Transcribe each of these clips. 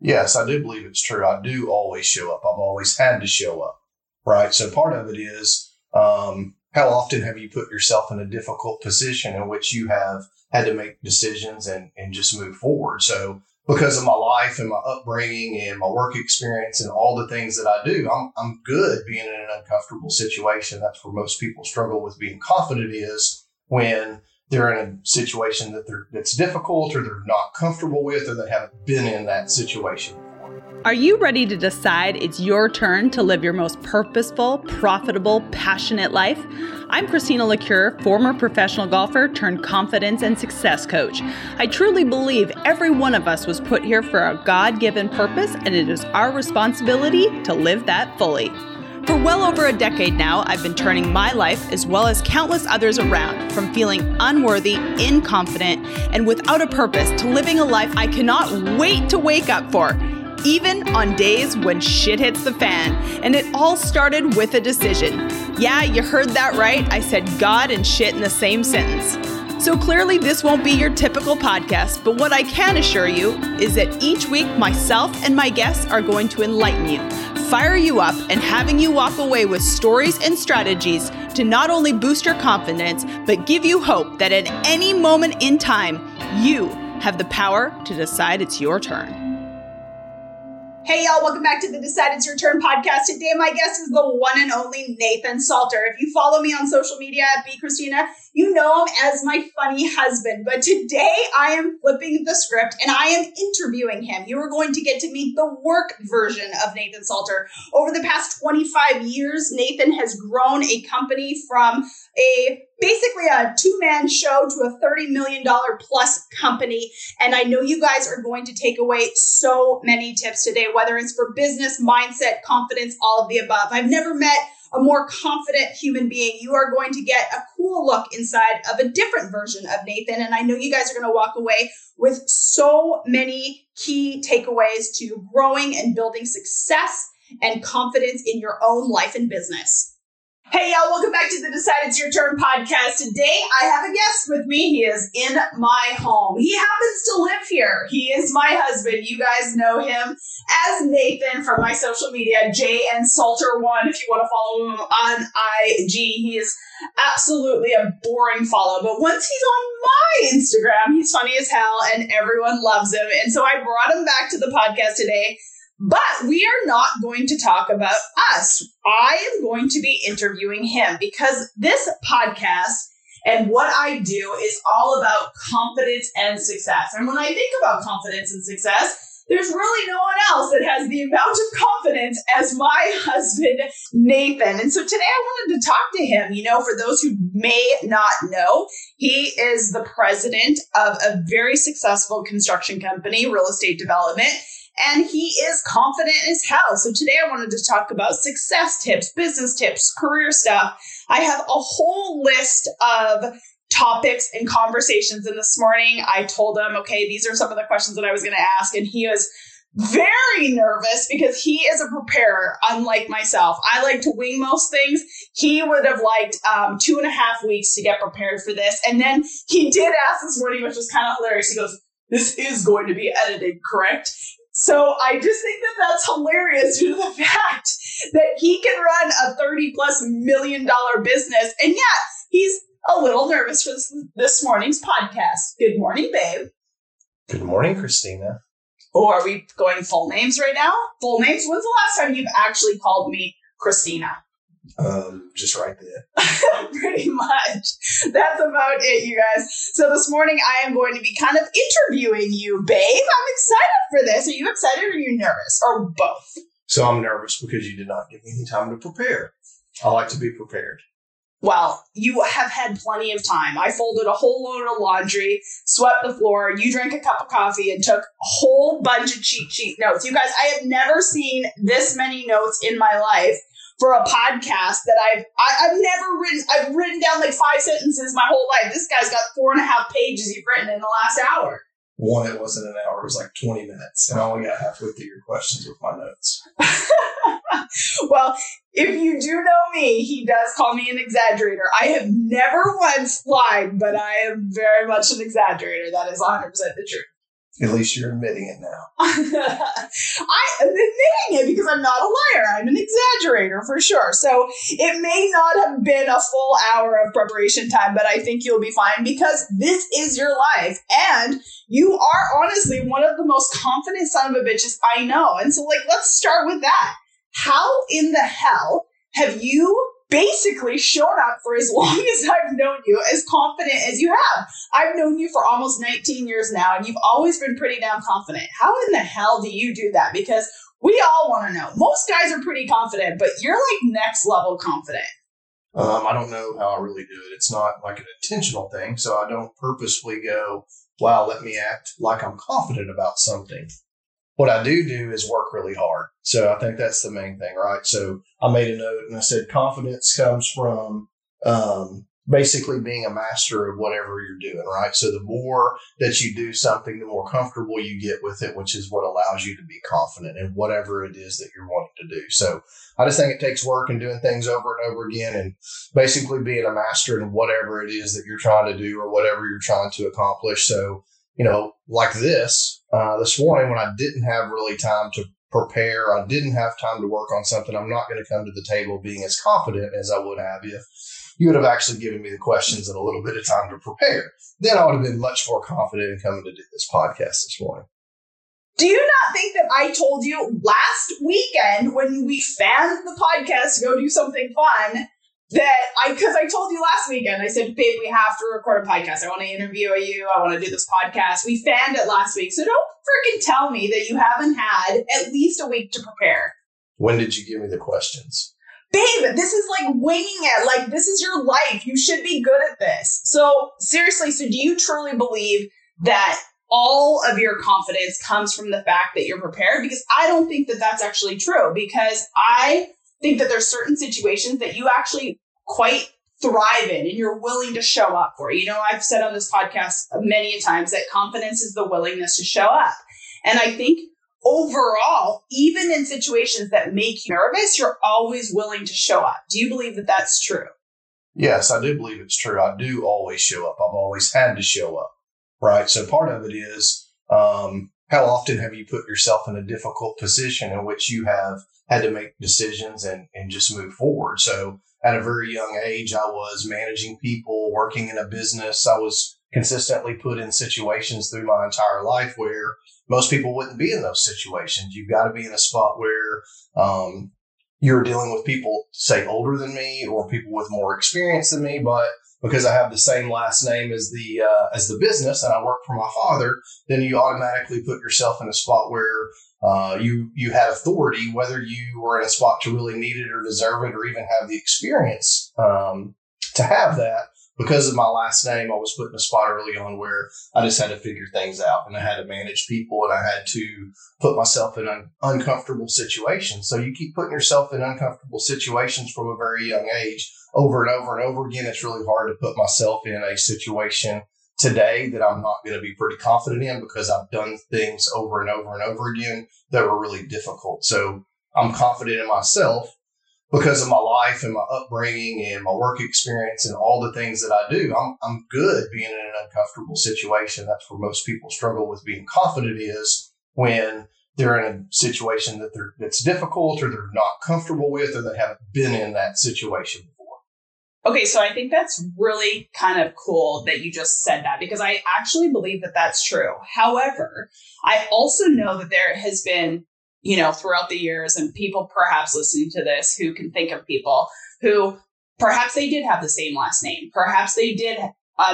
Yes, I do believe it's true. I do always show up. I've always had to show up, right? So part of it is um, how often have you put yourself in a difficult position in which you have had to make decisions and, and just move forward. So because of my life and my upbringing and my work experience and all the things that I do, I'm, I'm good being in an uncomfortable situation. That's where most people struggle with being confident is when they're in a situation that they're that's difficult or they're not comfortable with or they haven't been in that situation before. are you ready to decide it's your turn to live your most purposeful, profitable, passionate life? I'm Christina LaCure, former professional golfer turned confidence and success coach. I truly believe every one of us was put here for a God given purpose, and it is our responsibility to live that fully. For well over a decade now, I've been turning my life, as well as countless others around, from feeling unworthy, inconfident, and without a purpose to living a life I cannot wait to wake up for even on days when shit hits the fan. And it all started with a decision. Yeah, you heard that right. I said God and shit in the same sentence. So clearly, this won't be your typical podcast, but what I can assure you is that each week, myself and my guests are going to enlighten you, fire you up, and having you walk away with stories and strategies to not only boost your confidence, but give you hope that at any moment in time, you have the power to decide it's your turn. Hey, y'all, welcome back to the Decide It's Your Turn podcast. Today, my guest is the one and only Nathan Salter. If you follow me on social media at B Christina, you know him as my funny husband. But today, I am flipping the script and I am interviewing him. You are going to get to meet the work version of Nathan Salter. Over the past 25 years, Nathan has grown a company from a basically a two man show to a $30 million plus company. And I know you guys are going to take away so many tips today, whether it's for business, mindset, confidence, all of the above. I've never met a more confident human being. You are going to get a cool look inside of a different version of Nathan. And I know you guys are going to walk away with so many key takeaways to growing and building success and confidence in your own life and business. Hey, y'all, welcome back to the Decide It's Your Turn podcast. Today, I have a guest with me. He is in my home. He happens to live here. He is my husband. You guys know him as Nathan from my social media, JN Salter1. If you want to follow him on IG, he is absolutely a boring follow. But once he's on my Instagram, he's funny as hell and everyone loves him. And so I brought him back to the podcast today but we are not going to talk about us. I am going to be interviewing him because this podcast and what I do is all about confidence and success. And when I think about confidence and success, there's really no one else that has the amount of confidence as my husband, Nathan. And so today I wanted to talk to him. You know, for those who may not know, he is the president of a very successful construction company, real estate development and he is confident as hell. So today I wanted to talk about success tips, business tips, career stuff. I have a whole list of topics and conversations. And this morning I told him, okay, these are some of the questions that I was going to ask. And he was very nervous because he is a preparer, unlike myself. I like to wing most things. He would have liked um, two and a half weeks to get prepared for this. And then he did ask this morning, which was kind of hilarious. He goes, this is going to be edited, correct? So I just think that that's hilarious due to the fact that he can run a 30 plus million dollar business. And yet he's a little nervous for this, this morning's podcast. Good morning, babe. Good morning, Christina. Oh, are we going full names right now? Full names? When's the last time you've actually called me Christina? Um, just right there. Pretty much. That's about it, you guys. So this morning I am going to be kind of interviewing you, babe. I'm excited for this. Are you excited or are you nervous? Or both? So I'm nervous because you did not give me any time to prepare. I like to be prepared. Well, you have had plenty of time. I folded a whole load of laundry, swept the floor, you drank a cup of coffee, and took a whole bunch of cheat sheet notes. You guys, I have never seen this many notes in my life for a podcast that I've I, have i have never written. I've written down like five sentences my whole life. This guy's got four and a half pages you've written in the last hour. One, it wasn't an hour; it was like twenty minutes, and I only got halfway through your questions with my notes. well, if you do know me, he does call me an exaggerator. I have never once lied, but I am very much an exaggerator. That is 100% the truth. At least you're admitting it now. I am admitting it because I'm not a liar. I'm an exaggerator for sure. So it may not have been a full hour of preparation time, but I think you'll be fine because this is your life. And you are honestly one of the most confident son of a bitches I know. And so, like, let's start with that. How in the hell have you basically shown up for as long as I've known you, as confident as you have. I've known you for almost 19 years now, and you've always been pretty damn confident. How in the hell do you do that? Because we all want to know. Most guys are pretty confident, but you're like next level confident. Um, I don't know how I really do it. It's not like an intentional thing, so I don't purposefully go, wow, let me act like I'm confident about something what I do do is work really hard. So I think that's the main thing, right? So I made a note and I said confidence comes from um, basically being a master of whatever you're doing, right? So the more that you do something, the more comfortable you get with it, which is what allows you to be confident in whatever it is that you're wanting to do. So I just think it takes work and doing things over and over again and basically being a master in whatever it is that you're trying to do or whatever you're trying to accomplish. So, you know, like this, uh, this morning when I didn't have really time to prepare, I didn't have time to work on something. I'm not going to come to the table being as confident as I would have if you would have actually given me the questions and a little bit of time to prepare. Then I would have been much more confident in coming to do this podcast this morning. Do you not think that I told you last weekend when we fanned the podcast to go do something fun that I because I told you last weekend, I said, babe, we have to record a podcast. I want to interview you. I want to do this podcast. We fanned it last week. So don't freaking tell me that you haven't had at least a week to prepare. When did you give me the questions? Babe, this is like winging it. Like, this is your life. You should be good at this. So, seriously, so do you truly believe that all of your confidence comes from the fact that you're prepared? Because I don't think that that's actually true because I think that there's certain situations that you actually quite thrive in and you're willing to show up for. You know, I've said on this podcast many times that confidence is the willingness to show up. And I think overall, even in situations that make you nervous, you're always willing to show up. Do you believe that that's true? Yes, I do believe it's true. I do always show up. I've always had to show up. Right. So part of it is um, how often have you put yourself in a difficult position in which you have had to make decisions and, and just move forward. So at a very young age, I was managing people, working in a business. I was consistently put in situations through my entire life where most people wouldn't be in those situations. You've got to be in a spot where um, you're dealing with people, say, older than me or people with more experience than me, but because I have the same last name as the uh, as the business and I work for my father, then you automatically put yourself in a spot where uh, you you had authority, whether you were in a spot to really need it or deserve it, or even have the experience um, to have that. Because of my last name, I was put in a spot early on where I just had to figure things out, and I had to manage people, and I had to put myself in un- uncomfortable situations. So you keep putting yourself in uncomfortable situations from a very young age, over and over and over again. It's really hard to put myself in a situation today that I'm not going to be pretty confident in because I've done things over and over and over again that were really difficult. So I'm confident in myself because of my life and my upbringing and my work experience and all the things that I do. I'm, I'm good being in an uncomfortable situation. That's where most people struggle with being confident is when they're in a situation that they're, that's difficult or they're not comfortable with or they haven't been in that situation before. Okay, so I think that's really kind of cool that you just said that because I actually believe that that's true. However, I also know that there has been, you know, throughout the years, and people perhaps listening to this who can think of people who perhaps they did have the same last name. Perhaps they did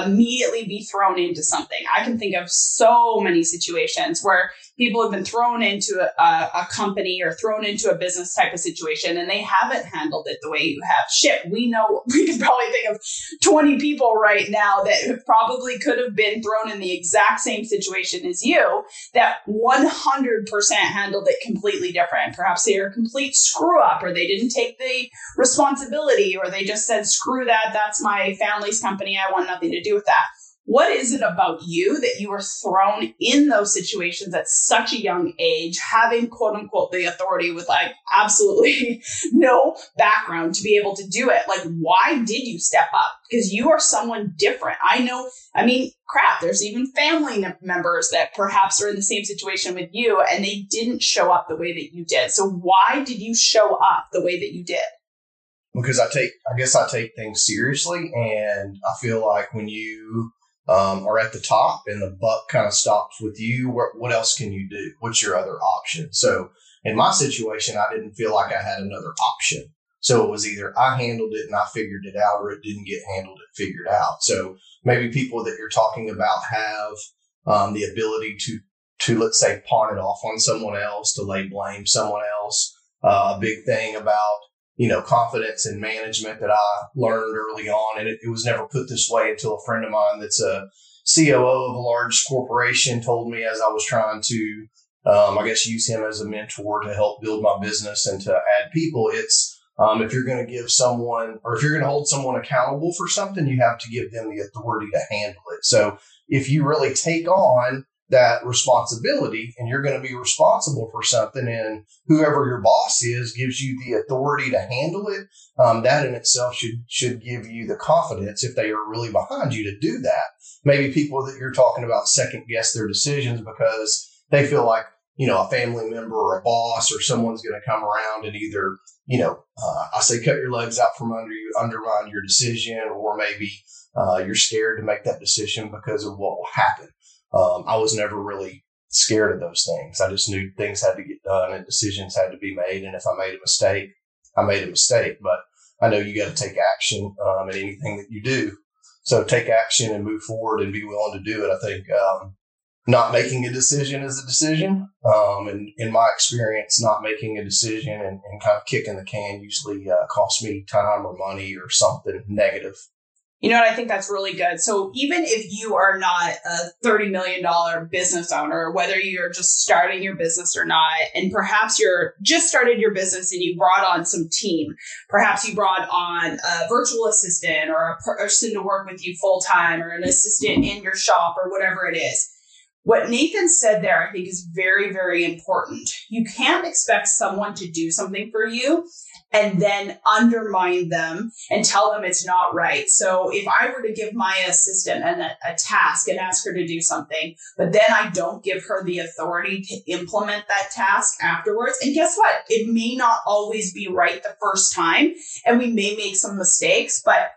immediately be thrown into something. I can think of so many situations where people have been thrown into a, a, company or thrown into a business type of situation and they haven't handled it the way you have. Shit, we know we can probably think of 20 people right now that probably could have been thrown in the exact same situation as you that 100% handled it completely different. Perhaps they are a complete screw up or they didn't take the responsibility or they just said, screw that, that's my family's company, I want nothing to do with that what is it about you that you were thrown in those situations at such a young age, having quote unquote the authority with like absolutely no background to be able to do it? Like, why did you step up? Because you are someone different. I know, I mean, crap, there's even family members that perhaps are in the same situation with you and they didn't show up the way that you did. So, why did you show up the way that you did? Because I take, I guess I take things seriously. And I feel like when you, um, are at the top and the buck kind of stops with you, what, what else can you do? What's your other option? So in my situation, I didn't feel like I had another option. So it was either I handled it and I figured it out or it didn't get handled and figured out. So maybe people that you're talking about have um, the ability to, to let's say pawn it off on someone else, to lay blame someone else. Uh, a big thing about you know, confidence in management that I learned early on. And it, it, was never put this way until a friend of mine that's a COO of a large corporation told me as I was trying to, um, I guess, use him as a mentor to help build my business and to add people. It's, um, if you're going to give someone or if you're going to hold someone accountable for something, you have to give them the authority to handle it. So if you really take on that responsibility and you're going to be responsible for something and whoever your boss is gives you the authority to handle it um, that in itself should should give you the confidence if they are really behind you to do that. Maybe people that you're talking about second guess their decisions because they feel like you know a family member or a boss or someone's going to come around and either you know uh, i say cut your legs out from under you undermine your decision or maybe uh, you're scared to make that decision because of what will happen um, I was never really scared of those things. I just knew things had to get done and decisions had to be made. And if I made a mistake, I made a mistake. But I know you got to take action um, in anything that you do. So take action and move forward and be willing to do it. I think um, not making a decision is a decision. Um, and in my experience, not making a decision and, and kind of kicking the can usually uh, costs me time or money or something negative. You know what? I think that's really good. So even if you are not a $30 million business owner, whether you're just starting your business or not, and perhaps you're just started your business and you brought on some team, perhaps you brought on a virtual assistant or a person to work with you full time or an assistant in your shop or whatever it is. What Nathan said there, I think, is very, very important. You can't expect someone to do something for you and then undermine them and tell them it's not right. So if I were to give my assistant an, a task and ask her to do something, but then I don't give her the authority to implement that task afterwards, and guess what? It may not always be right the first time, and we may make some mistakes, but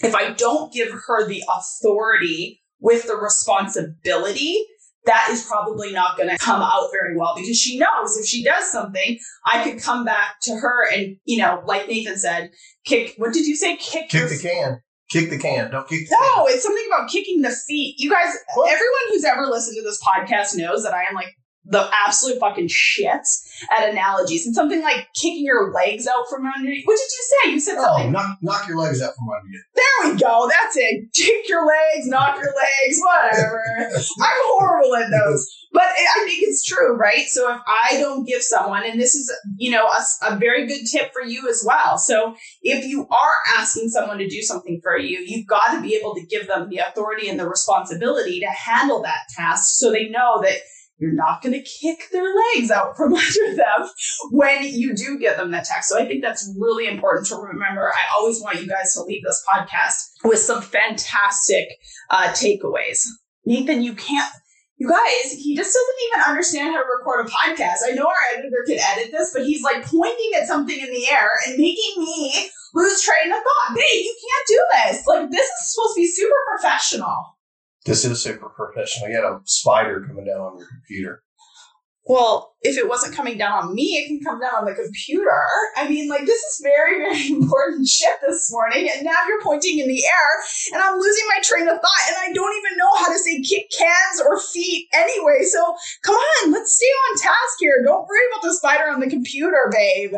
if I don't give her the authority with the responsibility that is probably not going to come out very well because she knows if she does something, I could come back to her and, you know, like Nathan said, kick, what did you say? Kick, kick the can. Kick the can. Don't kick the No, can. it's something about kicking the feet. You guys, what? everyone who's ever listened to this podcast knows that I am like the absolute fucking shit at analogies and something like kicking your legs out from under you. What did you say? You said oh, something. Knock, knock your legs out from under you. There we go. That's it. Kick your legs, knock your legs, whatever. I'm horrible at those. But I think it's true, right? So if I don't give someone, and this is, you know, a, a very good tip for you as well. So if you are asking someone to do something for you, you've got to be able to give them the authority and the responsibility to handle that task so they know that you're not going to kick their legs out from under them when you do get them that text. So I think that's really important to remember. I always want you guys to leave this podcast with some fantastic uh, takeaways. Nathan, you can't. You guys, he just doesn't even understand how to record a podcast. I know our editor can edit this, but he's like pointing at something in the air and making me lose train of thought. Babe, you can't do this. Like, this is supposed to be super professional. This is super professional. You had a spider coming down on your computer. Well, if it wasn't coming down on me, it can come down on the computer. I mean, like, this is very, very important shit this morning. And now you're pointing in the air, and I'm losing my train of thought, and I don't even know how to say kick cans or feet anyway. So come on, let's stay on task here. Don't worry about the spider on the computer, babe.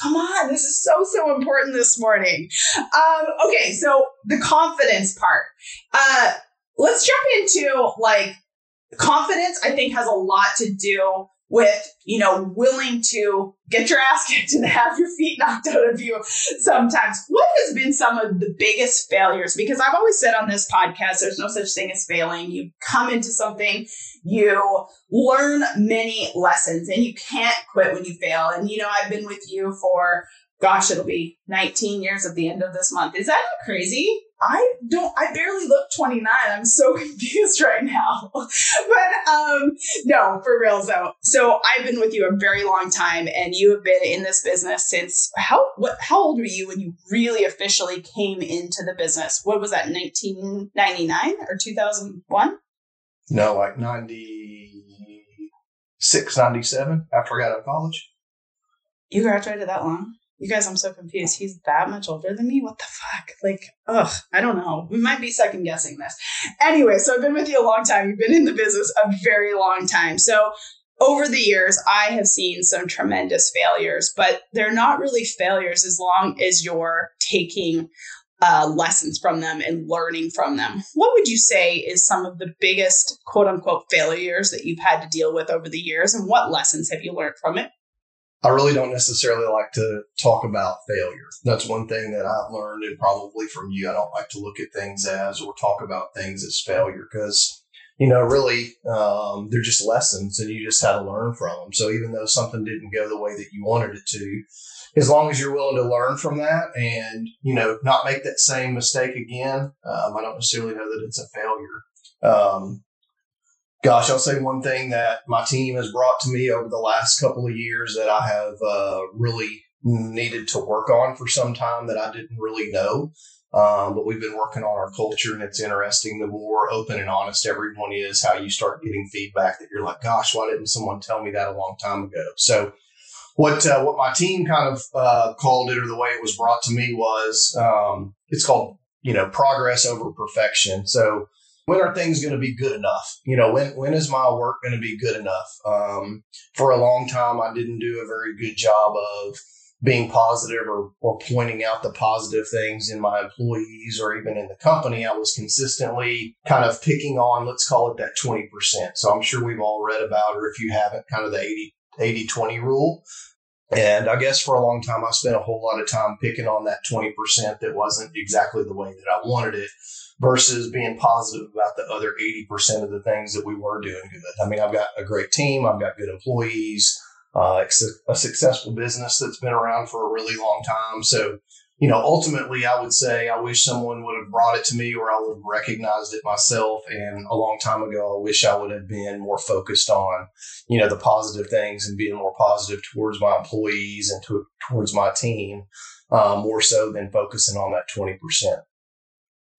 Come on, this is so, so important this morning. Um, okay, so the confidence part. Uh, let's jump into like confidence, I think, has a lot to do with, you know, willing to get your ass kicked and have your feet knocked out of you sometimes. What has been some of the biggest failures? Because I've always said on this podcast, there's no such thing as failing. You come into something, you learn many lessons, and you can't quit when you fail. And, you know, I've been with you for gosh, it'll be 19 years at the end of this month. Is that not crazy? I don't, I barely look 29. I'm so confused right now. but um, no, for real though. So I've been with you a very long time and you have been in this business since how, what, how old were you when you really officially came into the business? What was that, 1999 or 2001? No, like 96, 97 after I got out of college. You graduated that long? You guys, I'm so confused. He's that much older than me? What the fuck? Like, ugh, I don't know. We might be second guessing this. Anyway, so I've been with you a long time. You've been in the business a very long time. So over the years, I have seen some tremendous failures, but they're not really failures as long as you're taking uh, lessons from them and learning from them. What would you say is some of the biggest quote unquote failures that you've had to deal with over the years, and what lessons have you learned from it? I really don't necessarily like to talk about failure. That's one thing that I've learned, and probably from you. I don't like to look at things as or talk about things as failure because, you know, really, um, they're just lessons and you just had to learn from them. So even though something didn't go the way that you wanted it to, as long as you're willing to learn from that and, you know, not make that same mistake again, um, I don't necessarily know that it's a failure. Um, gosh, I'll say one thing that my team has brought to me over the last couple of years that I have uh, really needed to work on for some time that I didn't really know. Um, but we've been working on our culture, and it's interesting. The more open and honest everyone is, how you start getting feedback that you're like, "Gosh, why didn't someone tell me that a long time ago?" So, what uh, what my team kind of uh, called it, or the way it was brought to me, was um, it's called you know progress over perfection. So when are things going to be good enough? You know, when when is my work going to be good enough? Um, for a long time, I didn't do a very good job of being positive or, or pointing out the positive things in my employees or even in the company. I was consistently kind of picking on, let's call it that 20%. So I'm sure we've all read about, or if you haven't, kind of the 80, 80 20 rule. And I guess for a long time, I spent a whole lot of time picking on that 20% that wasn't exactly the way that I wanted it versus being positive about the other 80% of the things that we were doing good. I mean, I've got a great team, I've got good employees, uh, a successful business that's been around for a really long time. So, you know, ultimately, I would say I wish someone would have brought it to me or I would have recognized it myself. And a long time ago, I wish I would have been more focused on, you know, the positive things and being more positive towards my employees and to, towards my team, uh, more so than focusing on that 20%.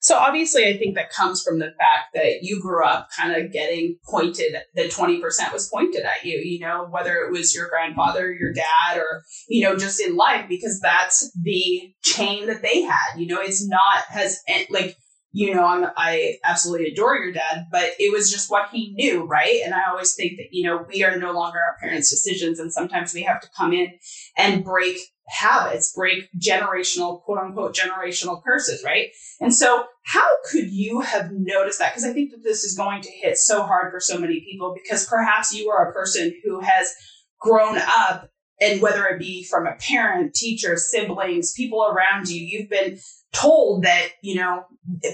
So obviously, I think that comes from the fact that you grew up kind of getting pointed, the 20% was pointed at you, you know, whether it was your grandfather, your dad, or, you know, just in life, because that's the chain that they had. You know, it's not, has, eh, like, you know, I'm, I absolutely adore your dad, but it was just what he knew, right? And I always think that, you know, we are no longer our parents' decisions. And sometimes we have to come in and break habits, break generational, quote unquote, generational curses, right? And so, how could you have noticed that? Because I think that this is going to hit so hard for so many people because perhaps you are a person who has grown up, and whether it be from a parent, teacher, siblings, people around you, you've been told that, you know,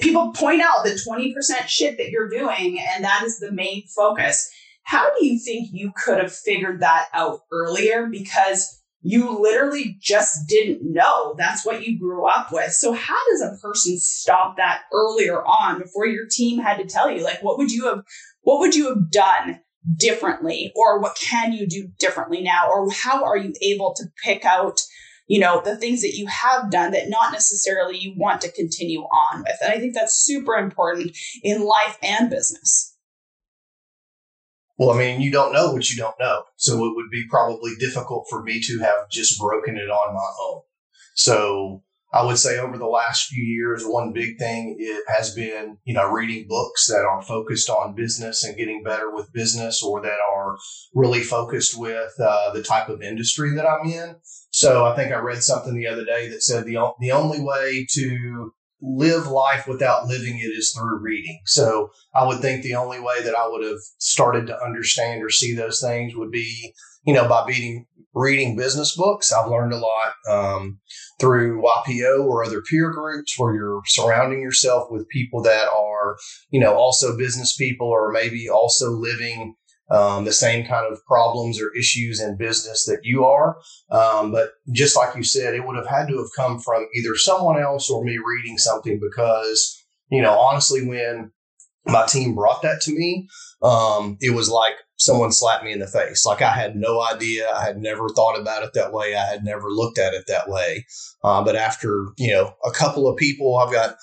people point out the 20% shit that you're doing, and that is the main focus. How do you think you could have figured that out earlier? Because you literally just didn't know that's what you grew up with. So how does a person stop that earlier on before your team had to tell you like what would you have what would you have done differently or what can you do differently now or how are you able to pick out you know the things that you have done that not necessarily you want to continue on with and i think that's super important in life and business well, I mean, you don't know what you don't know. So it would be probably difficult for me to have just broken it on my own. So I would say over the last few years, one big thing it has been, you know, reading books that are focused on business and getting better with business or that are really focused with uh, the type of industry that I'm in. So I think I read something the other day that said the, the only way to live life without living it is through reading. So I would think the only way that I would have started to understand or see those things would be, you know, by beating, reading business books. I've learned a lot um, through YPO or other peer groups where you're surrounding yourself with people that are, you know, also business people or maybe also living um, the same kind of problems or issues in business that you are. Um, but just like you said, it would have had to have come from either someone else or me reading something because, you know, honestly, when my team brought that to me, um, it was like someone slapped me in the face. Like I had no idea. I had never thought about it that way. I had never looked at it that way. Uh, but after, you know, a couple of people, I've got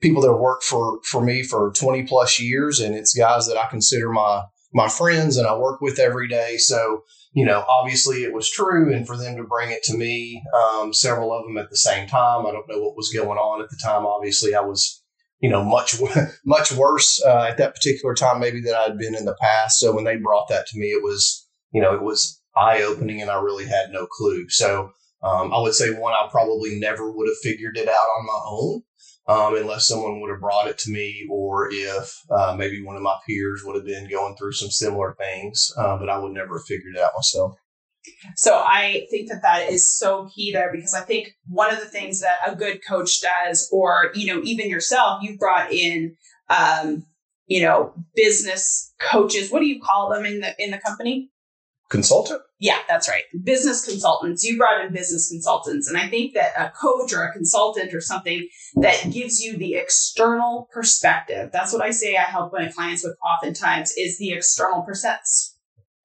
people that work for, for me for 20 plus years and it's guys that I consider my, my friends and I work with every day. So, you know, obviously it was true. And for them to bring it to me, um, several of them at the same time, I don't know what was going on at the time. Obviously, I was, you know, much, much worse uh, at that particular time, maybe than I'd been in the past. So when they brought that to me, it was, you know, it was eye opening and I really had no clue. So, um, I would say one, I probably never would have figured it out on my own um, unless someone would have brought it to me or if uh, maybe one of my peers would have been going through some similar things, uh, but I would never have figured it out myself. So I think that that is so key there because I think one of the things that a good coach does, or you know, even yourself, you brought in, um, you know, business coaches. What do you call them in the in the company? consultant? Yeah, that's right. Business consultants. You brought in business consultants. And I think that a coach or a consultant or something that gives you the external perspective. That's what I say I help my clients with oftentimes is the external perspective.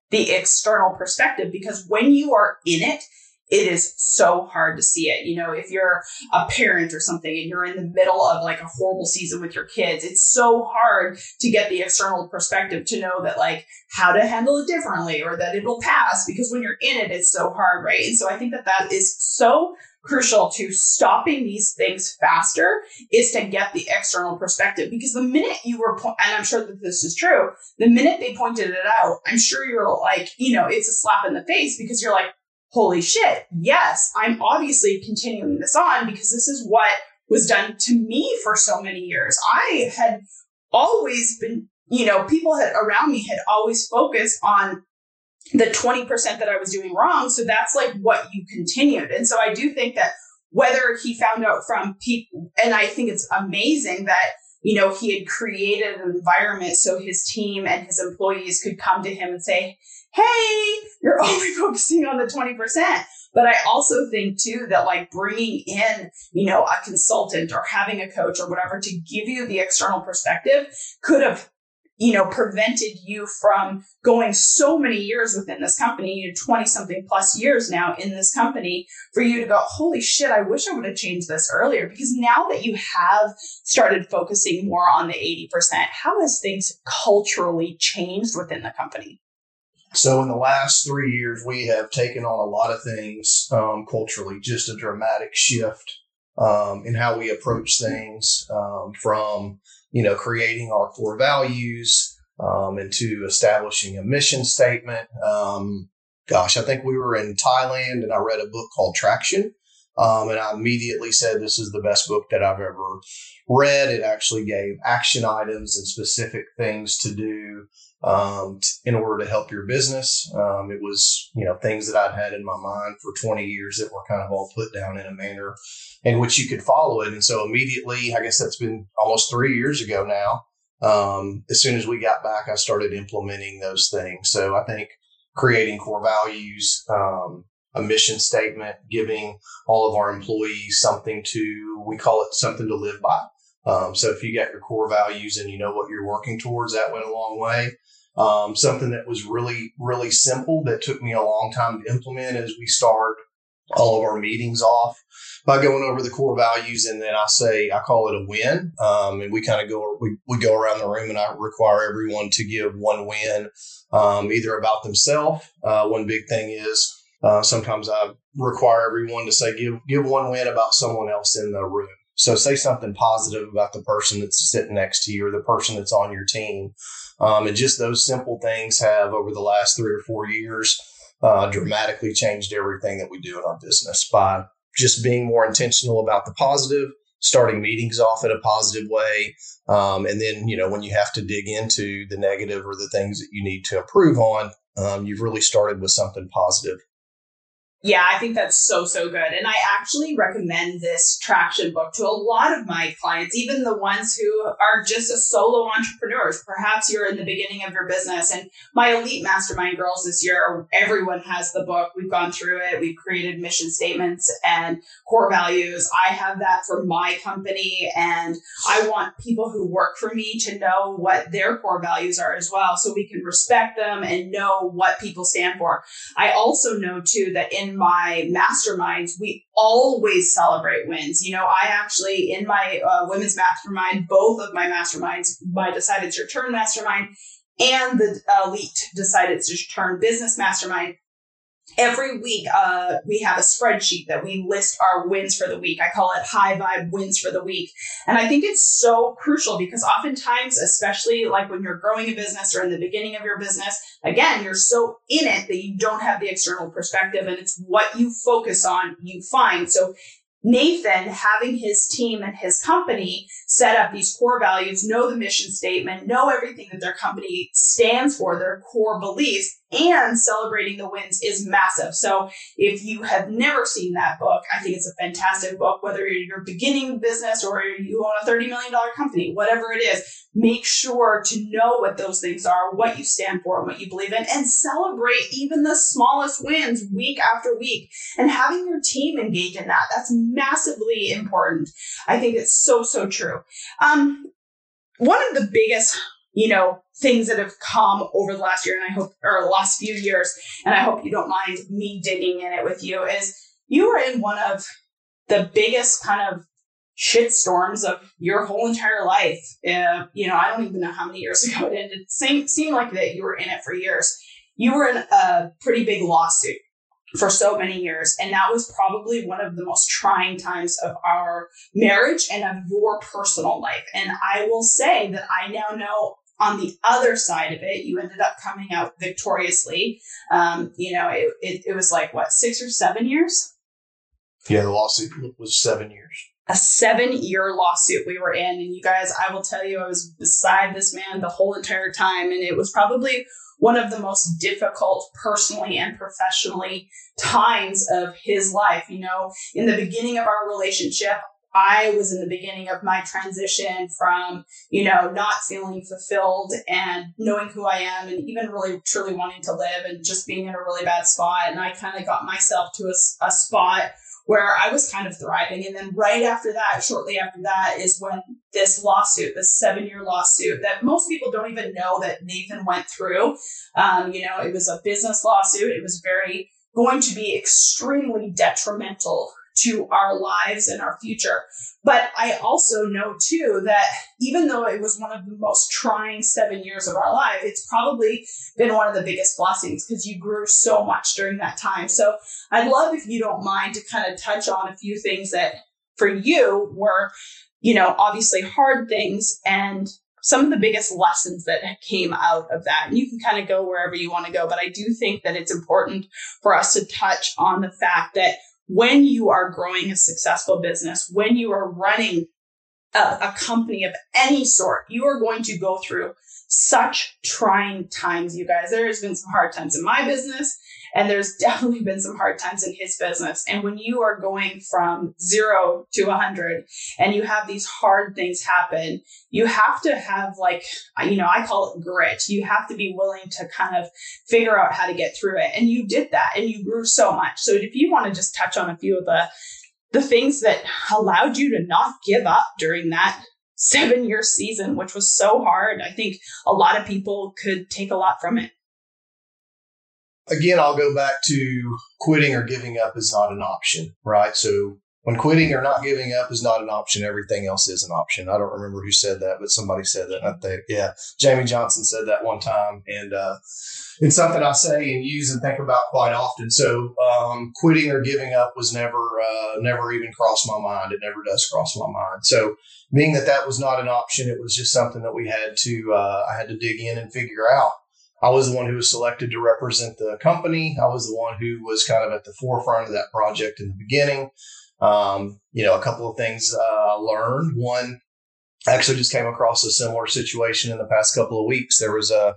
The external perspective, because when you are in it, it is so hard to see it. You know, if you're a parent or something and you're in the middle of like a horrible season with your kids, it's so hard to get the external perspective to know that like how to handle it differently or that it'll pass because when you're in it, it's so hard, right? And so I think that that is so crucial to stopping these things faster is to get the external perspective because the minute you were po- and i'm sure that this is true the minute they pointed it out i'm sure you're like you know it's a slap in the face because you're like holy shit, yes, I'm obviously continuing this on because this is what was done to me for so many years. I had always been, you know, people had around me had always focused on the 20% that I was doing wrong. So that's like what you continued. And so I do think that whether he found out from people, and I think it's amazing that, you know, he had created an environment so his team and his employees could come to him and say, hey, you're only focusing on the 20%. But I also think too that like bringing in, you know, a consultant or having a coach or whatever to give you the external perspective could have, you know, prevented you from going so many years within this company, you know, 20 something plus years now in this company for you to go, holy shit, I wish I would have changed this earlier. Because now that you have started focusing more on the 80%, how has things culturally changed within the company? So in the last three years, we have taken on a lot of things um, culturally, just a dramatic shift um, in how we approach things um, from, you know, creating our core values um, into establishing a mission statement. Um, gosh, I think we were in Thailand and I read a book called Traction. Um, and I immediately said, this is the best book that I've ever read. It actually gave action items and specific things to do um, t- in order to help your business. Um, it was, you know, things that I'd had in my mind for 20 years that were kind of all put down in a manner in which you could follow it. And so immediately, I guess that's been almost three years ago now. Um, as soon as we got back, I started implementing those things. So I think creating core values, um, a mission statement, giving all of our employees something to, we call it something to live by. Um, so if you got your core values and you know what you're working towards, that went a long way. Um, something that was really, really simple that took me a long time to implement is we start all of our meetings off by going over the core values. And then I say, I call it a win. Um, and we kind of go, we, we go around the room and I require everyone to give one win, um, either about themselves. Uh, one big thing is, uh, sometimes I require everyone to say, give, give one win about someone else in the room. So say something positive about the person that's sitting next to you or the person that's on your team. Um, and just those simple things have over the last three or four years uh, dramatically changed everything that we do in our business by just being more intentional about the positive starting meetings off in a positive way. Um, and then, you know, when you have to dig into the negative or the things that you need to improve on, um, you've really started with something positive. Yeah, I think that's so, so good. And I actually recommend this traction book to a lot of my clients, even the ones who are just a solo entrepreneurs. Perhaps you're in the beginning of your business. And my elite mastermind girls this year, everyone has the book. We've gone through it. We've created mission statements and core values. I have that for my company. And I want people who work for me to know what their core values are as well. So we can respect them and know what people stand for. I also know too that in in my masterminds, we always celebrate wins. You know, I actually, in my uh, women's mastermind, both of my masterminds, my Decide It's Your Turn mastermind and the Elite Decide It's Your Turn business mastermind, every week uh, we have a spreadsheet that we list our wins for the week. I call it high vibe wins for the week. And i think it's so crucial because oftentimes especially like when you're growing a business or in the beginning of your business again you're so in it that you don't have the external perspective and it's what you focus on you find. So Nathan having his team and his company set up these core values, know the mission statement, know everything that their company stands for, their core beliefs, and celebrating the wins is massive. So if you have never seen that book, I think it's a fantastic book, whether you're beginning business or you own a $30 million company, whatever it is, make sure to know what those things are, what you stand for and what you believe in, and celebrate even the smallest wins week after week and having your team engage in that. That's massively important. I think it's so, so true. Um, one of the biggest you know, things that have come over the last year and I hope, or last few years, and I hope you don't mind me digging in it with you, is you were in one of the biggest kind of shit storms of your whole entire life. Uh, you know, I don't even know how many years ago it ended. It seemed like that you were in it for years. You were in a pretty big lawsuit for so many years. And that was probably one of the most trying times of our marriage and of your personal life. And I will say that I now know on the other side of it, you ended up coming out victoriously. Um, you know, it, it, it was like what, six or seven years? Yeah, the lawsuit was seven years. A seven year lawsuit we were in. And you guys, I will tell you, I was beside this man the whole entire time. And it was probably one of the most difficult personally and professionally times of his life. You know, in the beginning of our relationship, I was in the beginning of my transition from, you know, not feeling fulfilled and knowing who I am and even really truly wanting to live and just being in a really bad spot. And I kind of got myself to a, a spot where I was kind of thriving. And then right after that, shortly after that, is when this lawsuit, this seven year lawsuit that most people don't even know that Nathan went through. Um, you know, it was a business lawsuit. It was very going to be extremely detrimental to our lives and our future. But I also know too that even though it was one of the most trying seven years of our life, it's probably been one of the biggest blessings because you grew so much during that time. So I'd love if you don't mind to kind of touch on a few things that for you were, you know, obviously hard things and some of the biggest lessons that came out of that. And you can kind of go wherever you want to go, but I do think that it's important for us to touch on the fact that when you are growing a successful business, when you are running a, a, company of any sort, you are going to go through such trying times, you guys. There has been some hard times in my business. And there's definitely been some hard times in his business. And when you are going from zero to 100 and you have these hard things happen, you have to have, like, you know, I call it grit. You have to be willing to kind of figure out how to get through it. And you did that and you grew so much. So if you want to just touch on a few of the, the things that allowed you to not give up during that seven year season, which was so hard. I think a lot of people could take a lot from it again, I'll go back to quitting or giving up is not an option, right? So when quitting or not giving up is not an option, everything else is an option. I don't remember who said that, but somebody said that. I think, yeah, Jamie Johnson said that one time, and uh, it's something I say and use and think about quite often. So um, quitting or giving up was never, uh, never even crossed my mind. It never does cross my mind. So being that that was not an option, it was just something that we had to, uh, I had to dig in and figure out. I was the one who was selected to represent the company. I was the one who was kind of at the forefront of that project in the beginning. Um, you know, a couple of things uh, I learned. One, I actually just came across a similar situation in the past couple of weeks. There was a,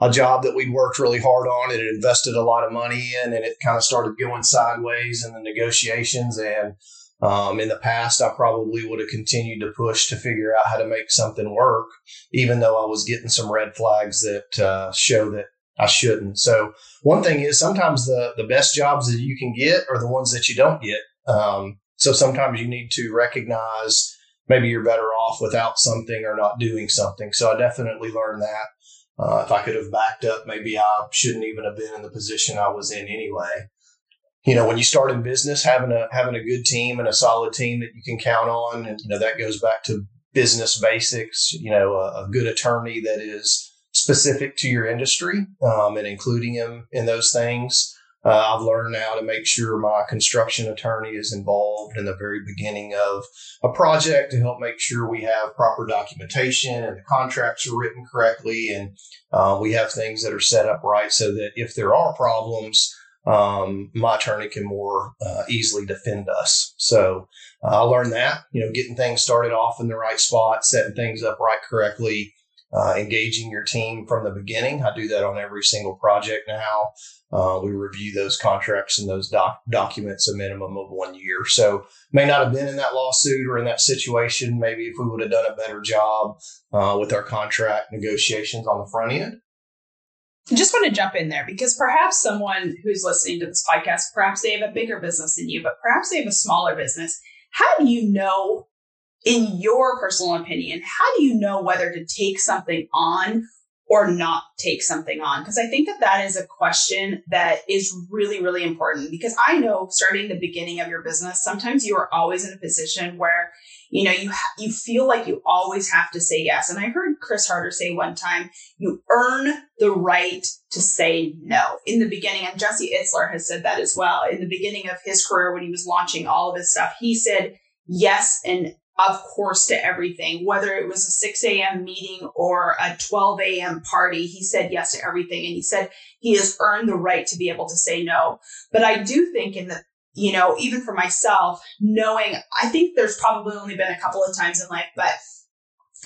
a job that we'd worked really hard on and invested a lot of money in, and it kind of started going sideways in the negotiations. And um, in the past, I probably would have continued to push to figure out how to make something work, even though I was getting some red flags that uh, show that I shouldn't. So one thing is sometimes the the best jobs that you can get are the ones that you don't get. Um, so sometimes you need to recognize maybe you're better off without something or not doing something. So I definitely learned that. Uh, if I could have backed up, maybe I shouldn't even have been in the position I was in anyway. You know, when you start in business, having a having a good team and a solid team that you can count on, and you know that goes back to business basics. You know, a, a good attorney that is specific to your industry um, and including them in those things. Uh, I've learned now to make sure my construction attorney is involved in the very beginning of a project to help make sure we have proper documentation and the contracts are written correctly and uh, we have things that are set up right so that if there are problems, um, my attorney can more uh, easily defend us. So uh, I learned that, you know, getting things started off in the right spot, setting things up right correctly, uh, engaging your team from the beginning. I do that on every single project now. Uh, we review those contracts and those doc- documents a minimum of one year. So may not have been in that lawsuit or in that situation. Maybe if we would have done a better job uh, with our contract negotiations on the front end. Just want to jump in there because perhaps someone who's listening to this podcast, perhaps they have a bigger business than you, but perhaps they have a smaller business. How do you know in your personal opinion, how do you know whether to take something on or not take something on? Because I think that that is a question that is really, really important. Because I know starting the beginning of your business, sometimes you are always in a position where you know you you feel like you always have to say yes. And I heard Chris Harder say one time, you earn the right to say no in the beginning. And Jesse Itzler has said that as well in the beginning of his career when he was launching all of his stuff. He said yes and of course to everything, whether it was a 6 a.m. meeting or a 12 a.m. party. He said yes to everything. And he said he has earned the right to be able to say no. But I do think in the, you know, even for myself, knowing, I think there's probably only been a couple of times in life, but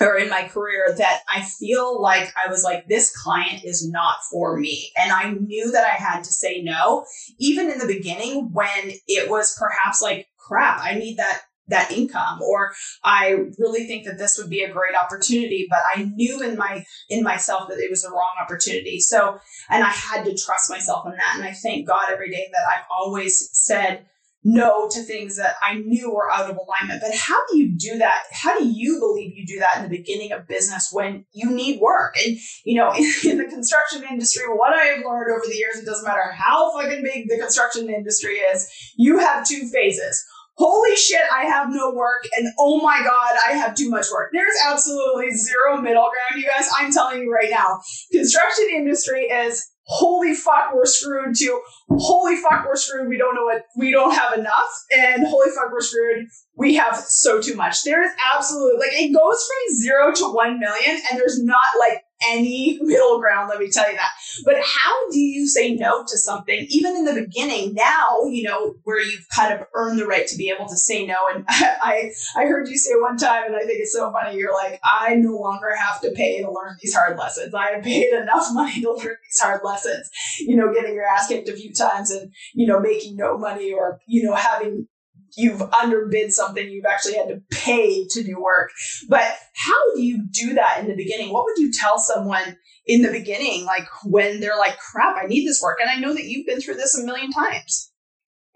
or in my career that I feel like I was like, this client is not for me. And I knew that I had to say no, even in the beginning when it was perhaps like, crap, I need that that income or i really think that this would be a great opportunity but i knew in my in myself that it was the wrong opportunity so and i had to trust myself in that and i thank god every day that i've always said no to things that I knew were out of alignment. But how do you do that? How do you believe you do that in the beginning of business when you need work? And, you know, in, in, the construction industry, what I have learned over the years, it doesn't matter how fucking big the construction industry is, you have two phases holy shit, I have no work, and oh my god, I have too much work. There's absolutely zero middle ground, you guys. I'm telling you right now. Construction industry is holy fuck, we're screwed to holy fuck, we're screwed. We don't know what we don't have enough, and holy fuck, we're screwed. We have so too much. There is absolutely like it goes from zero to one million, and there's not like any middle ground, let me tell you that. But how do you say no to something, even in the beginning, now, you know, where you've kind of earned the right to be able to say no? And I, I heard you say one time, and I think it's so funny, you're like, I no longer have to pay to learn these hard lessons. I have paid enough money to learn these hard lessons, you know, getting your ass kicked a few times and, you know, making no money or, you know, having you've underbid something, you've actually had to pay to do work. But how do you do that in the beginning? What would you tell someone in the beginning, like when they're like, crap, I need this work? And I know that you've been through this a million times.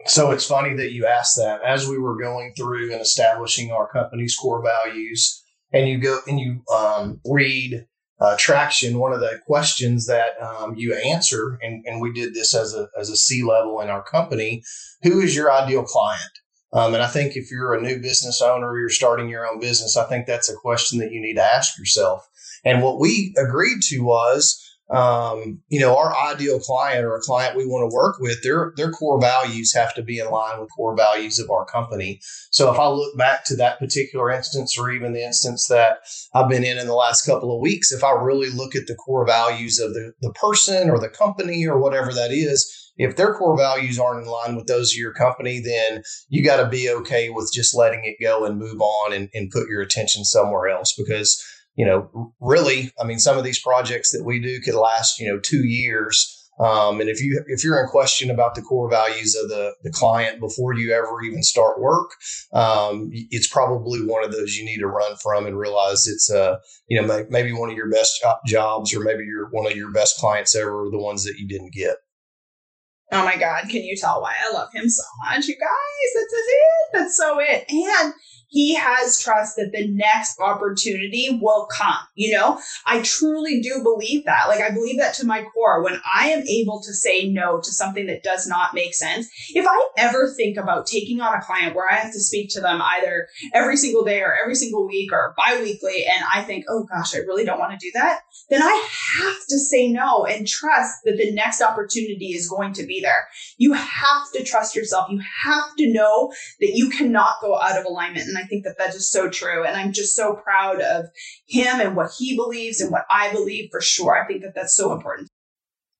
So it's funny that you asked that. As we were going through and establishing our company's core values, and you go and you um, read uh, traction, one of the questions that um, you answer, and, and we did this as a as a C level in our company, who is your ideal client? Um, and I think if you're a new business owner you're starting your own business, I think that's a question that you need to ask yourself. And what we agreed to was um, you know, our ideal client or a client we want to work with, their their core values have to be in line with core values of our company. So if I look back to that particular instance, or even the instance that I've been in in the last couple of weeks, if I really look at the core values of the the person or the company or whatever that is, if their core values aren't in line with those of your company, then you got to be okay with just letting it go and move on and, and put your attention somewhere else because you know, really, I mean, some of these projects that we do could last, you know, two years. Um, and if you if you're in question about the core values of the the client before you ever even start work, um, it's probably one of those you need to run from and realize it's uh you know maybe one of your best jobs or maybe you're one of your best clients ever, the ones that you didn't get. Oh my God, can you tell why I love him so much, you guys? That's it. That's so it. And he has trust that the next opportunity will come. You know, I truly do believe that. Like, I believe that to my core. When I am able to say no to something that does not make sense, if I ever think about taking on a client where I have to speak to them either every single day or every single week or bi weekly, and I think, oh gosh, I really don't want to do that, then I have to say no and trust that the next opportunity is going to be there. You have to trust yourself. You have to know that you cannot go out of alignment. And I think that that is just so true. And I'm just so proud of him and what he believes and what I believe for sure. I think that that's so important.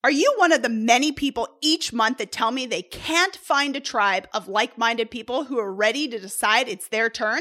Are you one of the many people each month that tell me they can't find a tribe of like minded people who are ready to decide it's their turn?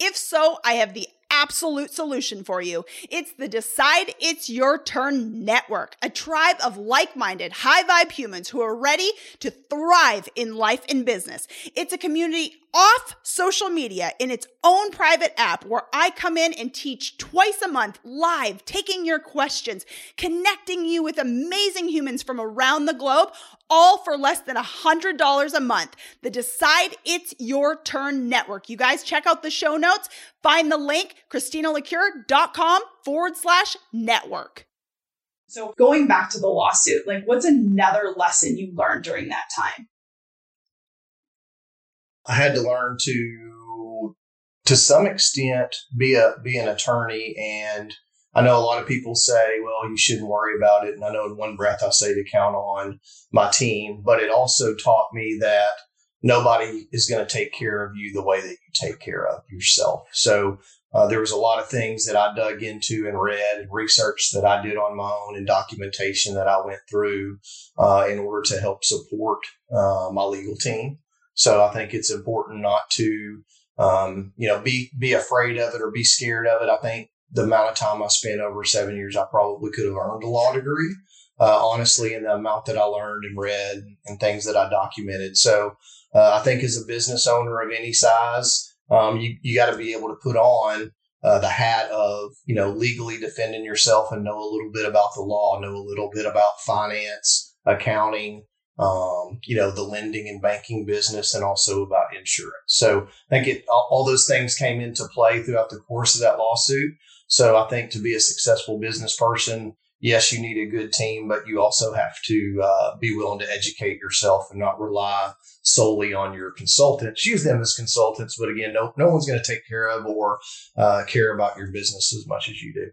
If so, I have the absolute solution for you. It's the Decide It's Your Turn Network, a tribe of like minded, high vibe humans who are ready to thrive in life and business. It's a community off social media in its own private app where I come in and teach twice a month live, taking your questions, connecting you with amazing humans from around the globe, all for less than $100 a month. The Decide It's Your Turn network. You guys check out the show notes, find the link, christinalecuyer.com forward slash network. So going back to the lawsuit, like what's another lesson you learned during that time? I had to learn to, to some extent, be a be an attorney. And I know a lot of people say, "Well, you shouldn't worry about it." And I know in one breath I say to count on my team, but it also taught me that nobody is going to take care of you the way that you take care of yourself. So uh, there was a lot of things that I dug into and read and research that I did on my own and documentation that I went through uh, in order to help support uh, my legal team. So I think it's important not to, um, you know, be be afraid of it or be scared of it. I think the amount of time I spent over seven years, I probably could have earned a law degree, uh, honestly, in the amount that I learned and read and things that I documented. So uh, I think as a business owner of any size, um, you you got to be able to put on uh, the hat of you know legally defending yourself and know a little bit about the law, know a little bit about finance, accounting, um, you know, the lending and banking business and also about insurance. So I think it, all, all, those things came into play throughout the course of that lawsuit. So I think to be a successful business person, yes, you need a good team, but you also have to uh, be willing to educate yourself and not rely solely on your consultants. Use them as consultants, but again, no, no one's going to take care of or uh, care about your business as much as you do.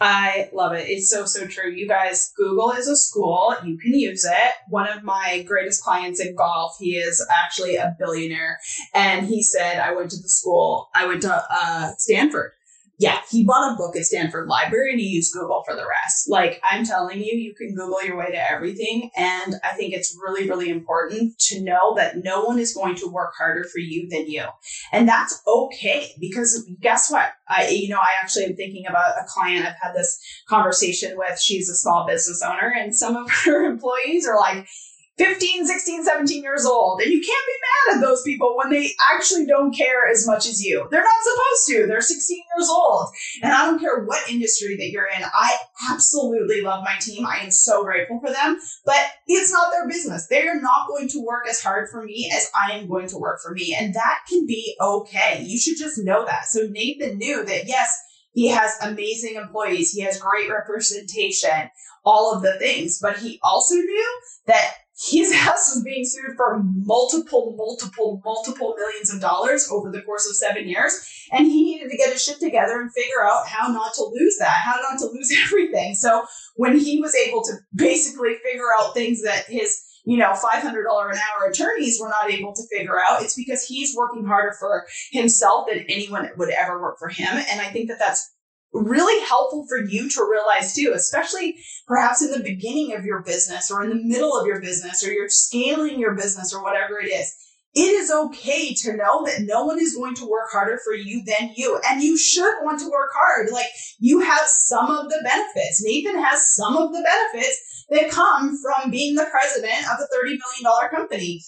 I love it. It's so, so true. You guys, Google is a school. You can use it. One of my greatest clients in golf, he is actually a billionaire. And he said, I went to the school, I went to uh, Stanford yeah, he bought a book at Stanford Library and he used Google for the rest. Like I'm telling you, you can Google your way to everything. And I think it's really, really important to know that no one is going to work harder for you than you. And that's okay because guess what? I, you know, I actually am thinking about a client I've had this conversation with. She's a small business owner and some of her employees are like, 15, 16, 17 years old. And you can't be mad at those people when they actually don't care as much as you. They're not supposed to. They're 16 years old. And I don't care what industry that you're in. I absolutely love my team. I am so grateful for them, but it's not their business. They are not going to work as hard for me as I am going to work for me. And that can be okay. You should just know that. So Nathan knew that yes, he has amazing employees. He has great representation, all of the things, but he also knew that his house was being sued for multiple, multiple, multiple millions of dollars over the course of seven years. And he needed to get his shit together and figure out how not to lose that, how not to lose everything. So when he was able to basically figure out things that his you know, $500 an hour attorneys were not able to figure out. It's because he's working harder for himself than anyone would ever work for him. And I think that that's really helpful for you to realize too, especially perhaps in the beginning of your business or in the middle of your business or you're scaling your business or whatever it is. It is okay to know that no one is going to work harder for you than you. And you should want to work hard. Like you have some of the benefits. Nathan has some of the benefits that come from being the president of a $30 million company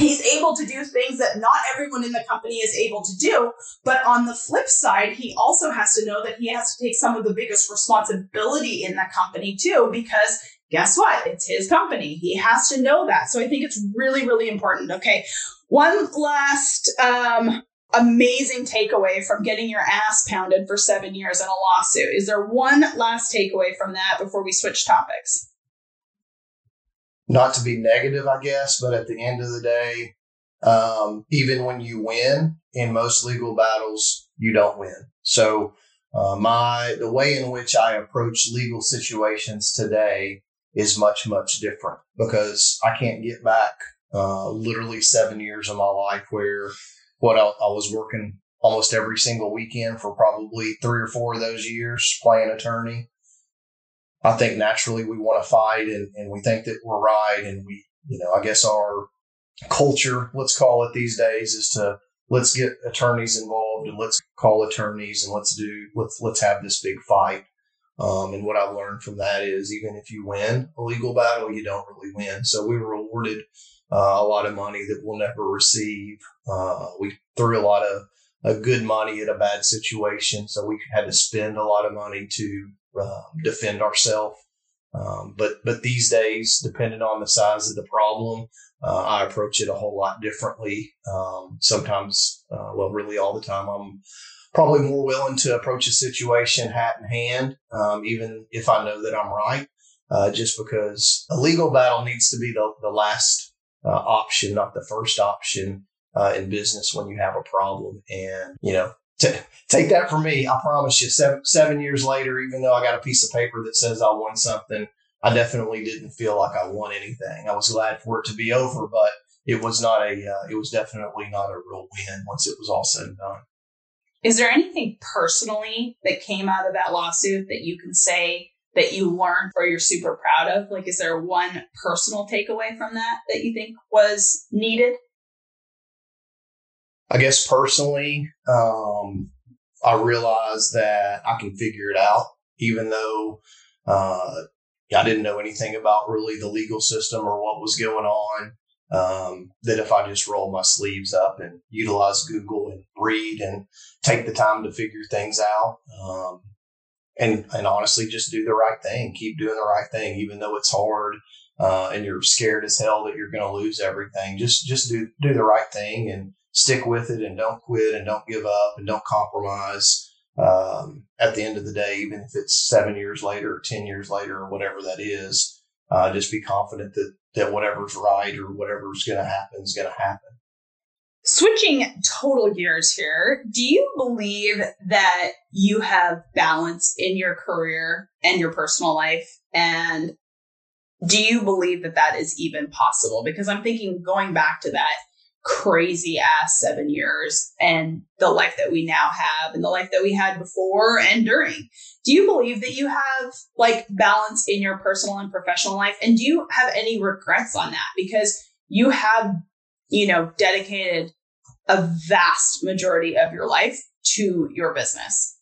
he's able to do things that not everyone in the company is able to do. But on the flip side, he also has to know that he has to take some of the biggest responsibility in the company too, because guess what? It's his company. He has to know that. So I think it's really, really important. Okay. One last, um, amazing takeaway from getting your ass pounded for seven years in a lawsuit. Is there one last takeaway from that before we switch topics? Not to be negative, I guess, but at the end of the day, um, even when you win in most legal battles, you don't win. So, uh, my the way in which I approach legal situations today is much much different because I can't get back uh, literally seven years of my life where what I, I was working almost every single weekend for probably three or four of those years playing attorney I think naturally we want to fight and, and we think that we're right. And we, you know, I guess our culture, let's call it these days, is to let's get attorneys involved and let's call attorneys and let's do let's let's have this big fight. Um, and what I've learned from that is even if you win a legal battle, you don't really win. So we were awarded uh, a lot of money that we'll never receive. Uh, we threw a lot of uh, good money at a bad situation, so we had to spend a lot of money to uh, defend ourselves. Um, but but these days, depending on the size of the problem, uh, I approach it a whole lot differently. Um, sometimes, uh, well, really all the time, I'm probably more willing to approach a situation hat in hand, um, even if I know that I'm right. Uh, just because a legal battle needs to be the, the last uh, option, not the first option uh, in business when you have a problem. And, you know, t- take that from me. I promise you, seven, seven years later, even though I got a piece of paper that says I won something, I definitely didn't feel like I won anything. I was glad for it to be over, but it was not a, uh, it was definitely not a real win once it was all said and done. Is there anything personally that came out of that lawsuit that you can say that you learned or you're super proud of? Like, is there one personal takeaway from that that you think was needed? I guess personally, um, I realized that I can figure it out, even though uh, I didn't know anything about really the legal system or what was going on. Um, that if I just roll my sleeves up and utilize Google and read and take the time to figure things out, um, and and honestly, just do the right thing, keep doing the right thing, even though it's hard uh, and you're scared as hell that you're going to lose everything. Just just do do the right thing and stick with it and don't quit and don't give up and don't compromise. Um, at the end of the day, even if it's seven years later or 10 years later or whatever that is, uh, just be confident that, that whatever's right or whatever's going to happen is going to happen. Switching total gears here, do you believe that you have balance in your career and your personal life? And do you believe that that is even possible? Because I'm thinking going back to that, crazy ass seven years and the life that we now have and the life that we had before and during. Do you believe that you have like balance in your personal and professional life? And do you have any regrets on that? Because you have, you know, dedicated a vast majority of your life to your business.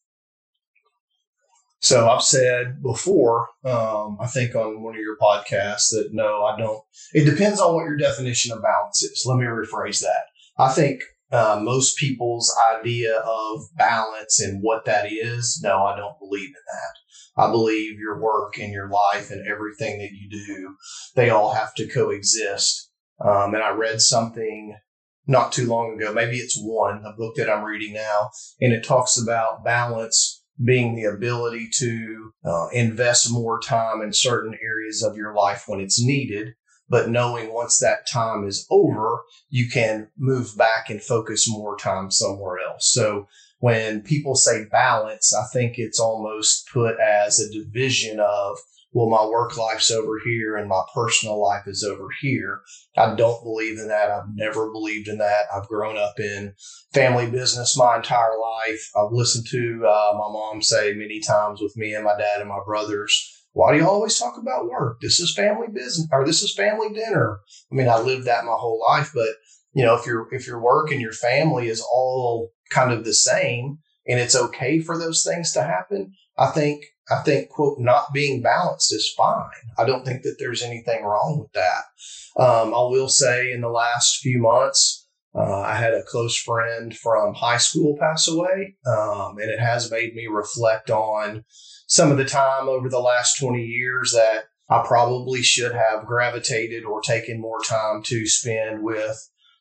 So I've said before, um, I think on one of your podcasts that no, I don't. It depends on what your definition of balance is. Let me rephrase that. I think uh, most people's idea of balance and what that is, no, I don't believe in that. I believe your work and your life and everything that you do, they all have to coexist. Um, and I read something not too long ago, maybe it's one, a book that I'm reading now, and it talks about balance being the ability to uh, invest more time in certain areas of your life when it's needed but knowing once that time is over, you can move back and focus more time somewhere else. So when people say balance, I think it's almost put as a division of, well, my work life's over here and my personal life is over here. I don't believe in that. I've never believed in that. I've grown up in family business my entire life. I've listened to uh, my mom say many times with me and my dad and my brothers, why do you always talk about work? This is family business or this is family dinner. I mean, I lived that my whole life, but you know, if your if your work and your family is all kind of the same and it's okay for those things to happen, I think I think quote not being balanced is fine. I don't think that there's anything wrong with that. Um, I will say in the last few months, uh, I had a close friend from high school pass away, um, and it has made me reflect on some of the time over the last 20 years that I probably should have gravitated or taken more time to spend with,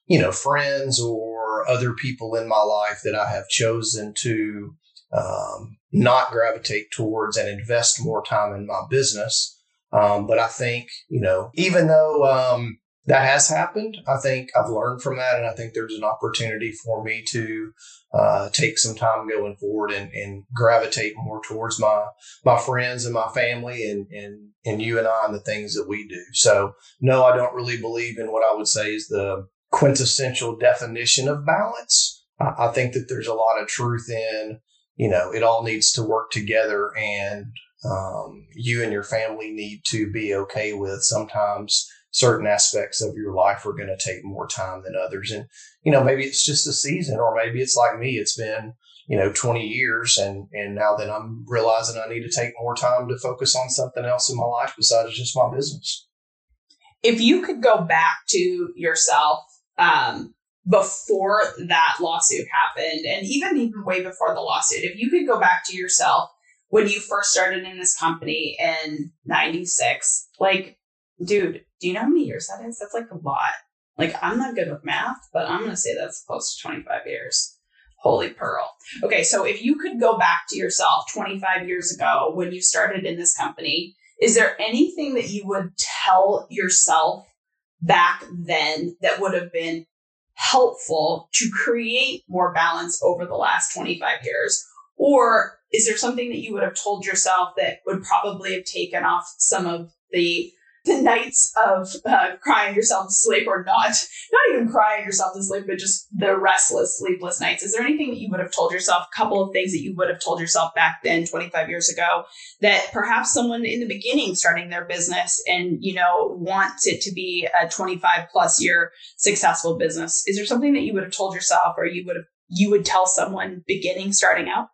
you know, friends or other people in my life that I have chosen to um, not gravitate towards and invest more time in my business. Um, but I think, you know, even though um, that has happened. I think I've learned from that, and I think there's an opportunity for me to uh, take some time going forward and, and, gravitate more towards my my friends and my family and and and you and I and the things that we do. So no, I don't really believe in what I would say is the quintessential definition of balance. I, I think that there's a lot of truth in you know it all needs to work together and um, you and your family need to be okay with sometimes certain aspects of your life are going to take more time than others. And, you know, maybe it's just a season or maybe it's like me. It's been, you know, 20 years and, and now that I'm realizing I need to take more time to focus on something else in my life besides just my business. If you could go back to yourself, um, before that lawsuit happened and even even way before the lawsuit, if you could go back to yourself when you first started in this company in 96, like, dude, do you know how many years that is? That's like a lot. Like, I'm not good with math, but I'm going to say that's close to 25 years. Holy pearl. Okay, so if you could go back to yourself 25 years ago when you started in this company, is there anything that you would tell yourself back then that would have been helpful to create more balance over the last 25 years? Or is there something that you would have told yourself that would probably have taken off some of the the nights of uh, crying yourself to sleep or not, not even crying yourself to sleep, but just the restless, sleepless nights. Is there anything that you would have told yourself, a couple of things that you would have told yourself back then, 25 years ago, that perhaps someone in the beginning starting their business and, you know, wants it to be a 25 plus year successful business? Is there something that you would have told yourself or you would have, you would tell someone beginning, starting out?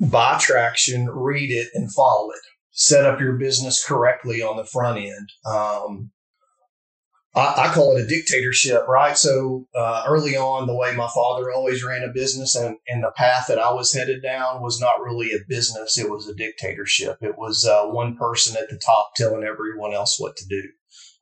Buy traction, read it, and follow it set up your business correctly on the front end. Um, I, I, call it a dictatorship, right? So uh, early on, the way my father always ran a business and, and the path that I was headed down was not really a business, it was a dictatorship. It was uh, one person at the top telling everyone else what to do.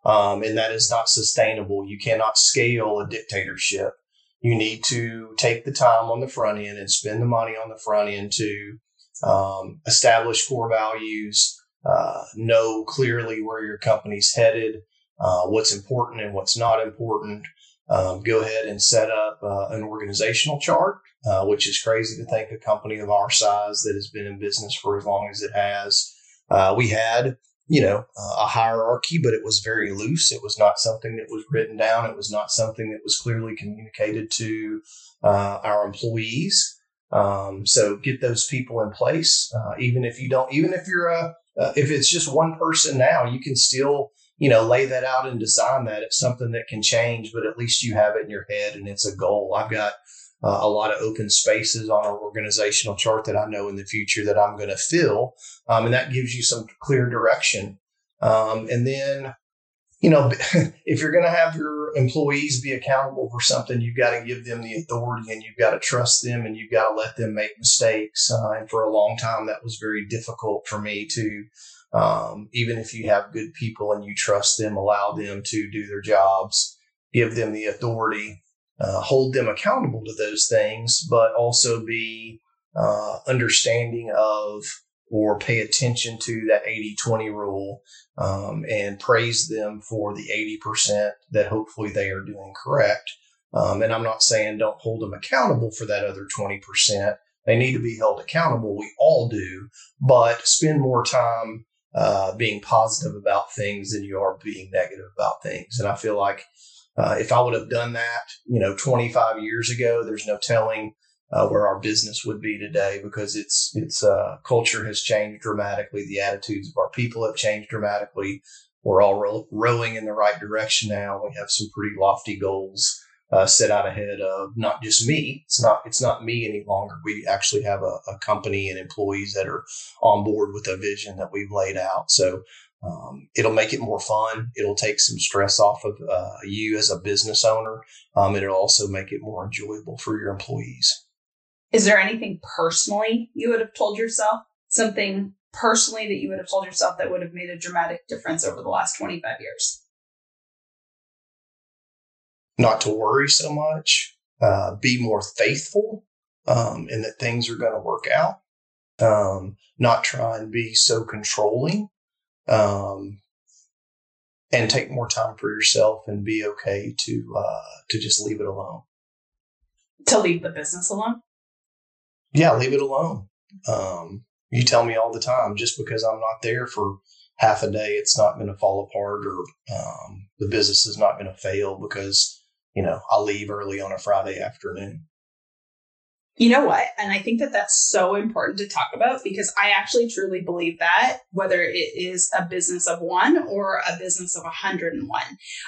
Um, and that is not sustainable. You cannot scale a dictatorship. You need to take the time on the front end and spend the money on the front end to um, establish core values, uh, know clearly where your company's headed, uh, what's important and what's not important. Um, go ahead and set up uh, an organizational chart, uh, which is crazy to think a company of our size that has been in business for as long as it has. Uh, we had, you know, a hierarchy, but it was very loose. It was not something that was written down. It was not something that was clearly communicated to uh, our employees. Um, so get those people in place. Uh, even if you don't, even if you're a, uh, if it's just one person now, you can still, you know, lay that out and design that. It's something that can change, but at least you have it in your head and it's a goal. I've got uh, a lot of open spaces on our organizational chart that I know in the future that I'm going to fill. Um, and that gives you some clear direction. Um, and then you know, if you're going to have your employees be accountable for something, you've got to give them the authority and you've got to trust them and you've got to let them make mistakes. Uh, and for a long time, that was very difficult for me to, um, even if you have good people and you trust them, allow them to do their jobs, give them the authority, uh, hold them accountable to those things, but also be uh, understanding of or pay attention to that 80 20 rule um, and praise them for the 80% that hopefully they are doing correct. Um, and I'm not saying don't hold them accountable for that other 20%. They need to be held accountable. We all do, but spend more time uh, being positive about things than you are being negative about things. And I feel like uh, if I would have done that, you know, 25 years ago, there's no telling uh, where our business would be today because it's it's uh, culture has changed dramatically. The attitudes of our people have changed dramatically. We're all ro- rowing in the right direction now. We have some pretty lofty goals uh, set out ahead of not just me. It's not it's not me any longer. We actually have a, a company and employees that are on board with a vision that we've laid out. So um, it'll make it more fun. It'll take some stress off of uh, you as a business owner. Um, it'll also make it more enjoyable for your employees. Is there anything personally you would have told yourself? Something personally that you would have told yourself that would have made a dramatic difference over the last 25 years? not to worry so much, uh, be more faithful, um, and that things are going to work out. Um, not try and be so controlling, um, and take more time for yourself and be okay to uh, to just leave it alone. To leave the business alone. Yeah, leave it alone. Um, you tell me all the time, just because I'm not there for half a day, it's not going to fall apart, or um, the business is not going to fail because you know, I'll leave early on a Friday afternoon. You know what? And I think that that's so important to talk about because I actually truly believe that whether it is a business of one or a business of 101,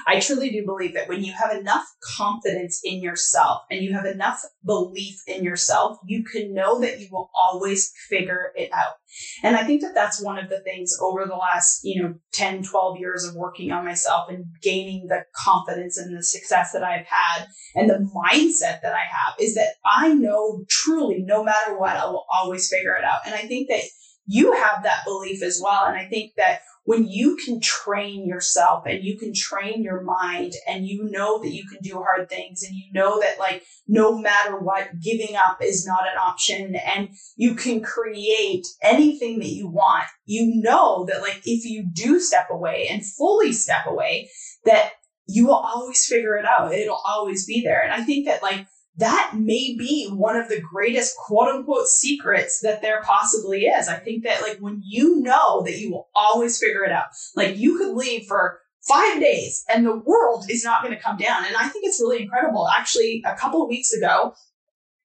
I truly do believe that when you have enough confidence in yourself and you have enough belief in yourself, you can know that you will always figure it out. And I think that that's one of the things over the last, you know, 10, 12 years of working on myself and gaining the confidence and the success that I've had and the mindset that I have is that I know truly no matter what, I will always figure it out. And I think that you have that belief as well. And I think that when you can train yourself and you can train your mind and you know that you can do hard things and you know that like no matter what giving up is not an option and you can create anything that you want you know that like if you do step away and fully step away that you will always figure it out it'll always be there and i think that like that may be one of the greatest quote unquote secrets that there possibly is. I think that like when you know that you will always figure it out, like you could leave for five days and the world is not going to come down. And I think it's really incredible. Actually, a couple of weeks ago,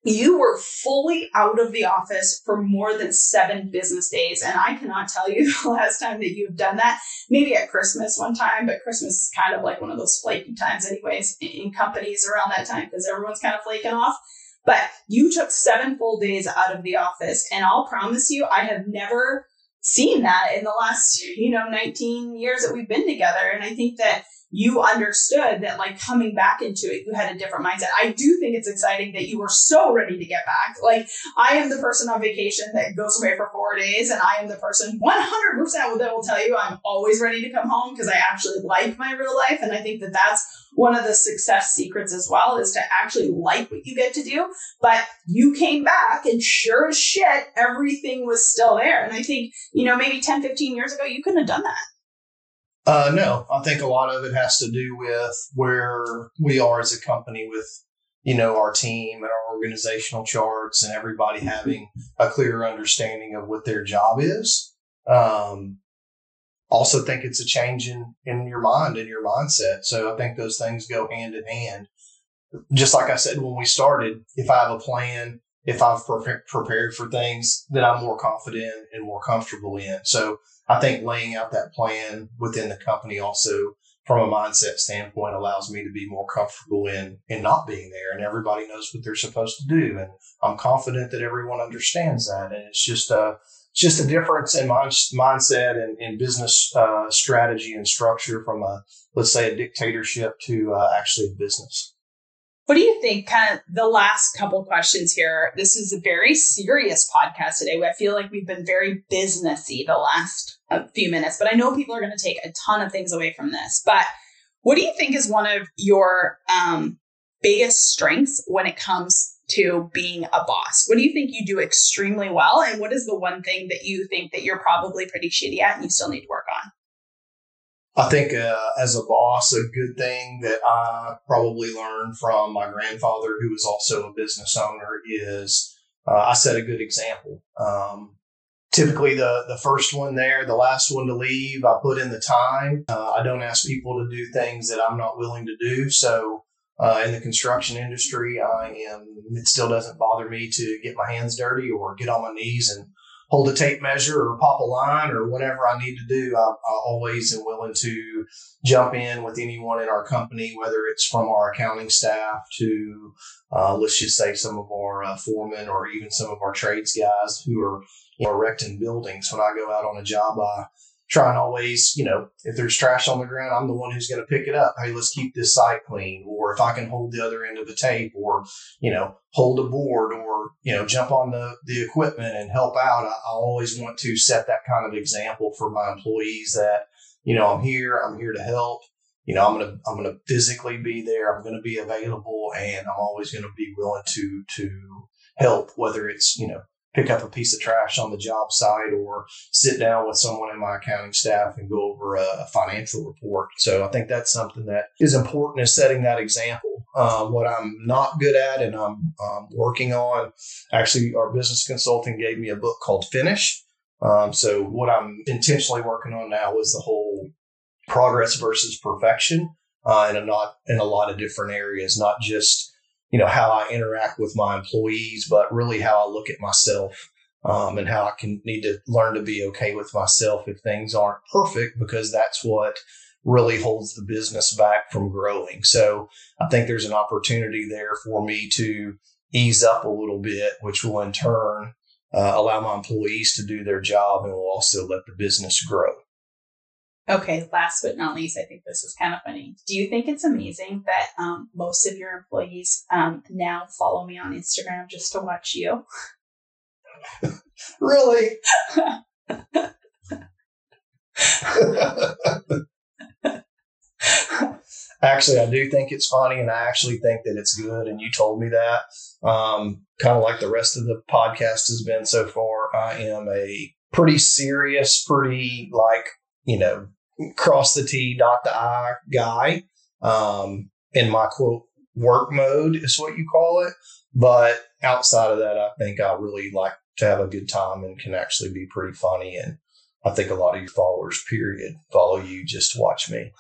you were fully out of the office for more than seven business days. And I cannot tell you the last time that you've done that. Maybe at Christmas one time, but Christmas is kind of like one of those flaky times, anyways, in companies around that time because everyone's kind of flaking off. But you took seven full days out of the office. And I'll promise you, I have never seen that in the last, you know, 19 years that we've been together. And I think that you understood that like coming back into it, you had a different mindset. I do think it's exciting that you were so ready to get back. Like I am the person on vacation that goes away for four days and I am the person 100% that will tell you I'm always ready to come home because I actually like my real life. And I think that that's one of the success secrets as well is to actually like what you get to do. But you came back and sure as shit, everything was still there. And I think, you know, maybe 10, 15 years ago, you couldn't have done that. Uh, no, I think a lot of it has to do with where we are as a company with, you know, our team and our organizational charts and everybody having a clear understanding of what their job is. Um, also think it's a change in, in your mind and your mindset. So I think those things go hand in hand. Just like I said when we started, if I have a plan, if I've pre- prepared for things, then I'm more confident and more comfortable in. So I think laying out that plan within the company also from a mindset standpoint allows me to be more comfortable in in not being there and everybody knows what they're supposed to do and I'm confident that everyone understands that and it's just a just a difference in mind, mindset and, and business uh, strategy and structure from a let's say a dictatorship to uh, actually a business. What do you think? Kind of the last couple questions here. This is a very serious podcast today. I feel like we've been very businessy the last uh, few minutes, but I know people are going to take a ton of things away from this. But what do you think is one of your um, biggest strengths when it comes to being a boss? What do you think you do extremely well? And what is the one thing that you think that you're probably pretty shitty at and you still need to work on? I think uh, as a boss, a good thing that I probably learned from my grandfather, who was also a business owner, is uh, I set a good example. Um, typically, the the first one there, the last one to leave, I put in the time. Uh, I don't ask people to do things that I'm not willing to do. So uh, in the construction industry, I am. It still doesn't bother me to get my hands dirty or get on my knees and hold a tape measure or pop a line or whatever I need to do. I, I always am willing to jump in with anyone in our company, whether it's from our accounting staff to uh, let's just say some of our uh, foremen or even some of our trades guys who are erecting buildings. When I go out on a job, I try and always, you know, if there's trash on the ground, I'm the one who's going to pick it up. Hey, let's keep this site clean. Or if I can hold the other end of the tape or, you know, hold a board or, you know, jump on the, the equipment and help out, I, I always want to set that kind of example for my employees that, you know, I'm here, I'm here to help. You know, I'm gonna I'm gonna physically be there. I'm gonna be available, and I'm always gonna be willing to to help. Whether it's you know pick up a piece of trash on the job site or sit down with someone in my accounting staff and go over a, a financial report. So I think that's something that is important is setting that example. Uh, what I'm not good at and I'm um, working on, actually, our business consulting gave me a book called Finish. Um, so what I'm intentionally working on now is the whole progress versus perfection uh, in a not in a lot of different areas, not just you know how I interact with my employees, but really how I look at myself um, and how I can need to learn to be okay with myself if things aren't perfect, because that's what really holds the business back from growing. So I think there's an opportunity there for me to ease up a little bit, which will in turn uh, allow my employees to do their job and will also let the business grow. Okay, last but not least, I think this is kind of funny. Do you think it's amazing that um, most of your employees um, now follow me on Instagram just to watch you? really? actually, I do think it's funny, and I actually think that it's good. And you told me that. Um, kind of like the rest of the podcast has been so far. I am a pretty serious, pretty like you know, cross the T, dot the I guy. Um, in my quote work mode is what you call it. But outside of that, I think I really like to have a good time and can actually be pretty funny. And I think a lot of your followers, period, follow you just to watch me.